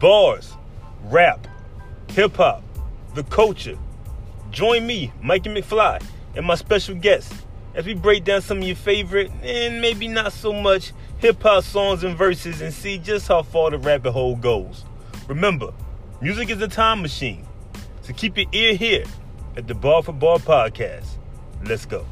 bars, rap, hip hop, the culture. Join me, Mikey McFly, and my special guest as we break down some of your favorite and maybe not so much hip hop songs and verses and see just how far the rabbit hole goes. Remember, music is a time machine. So keep your ear here at the Bar for Bar podcast. Let's go.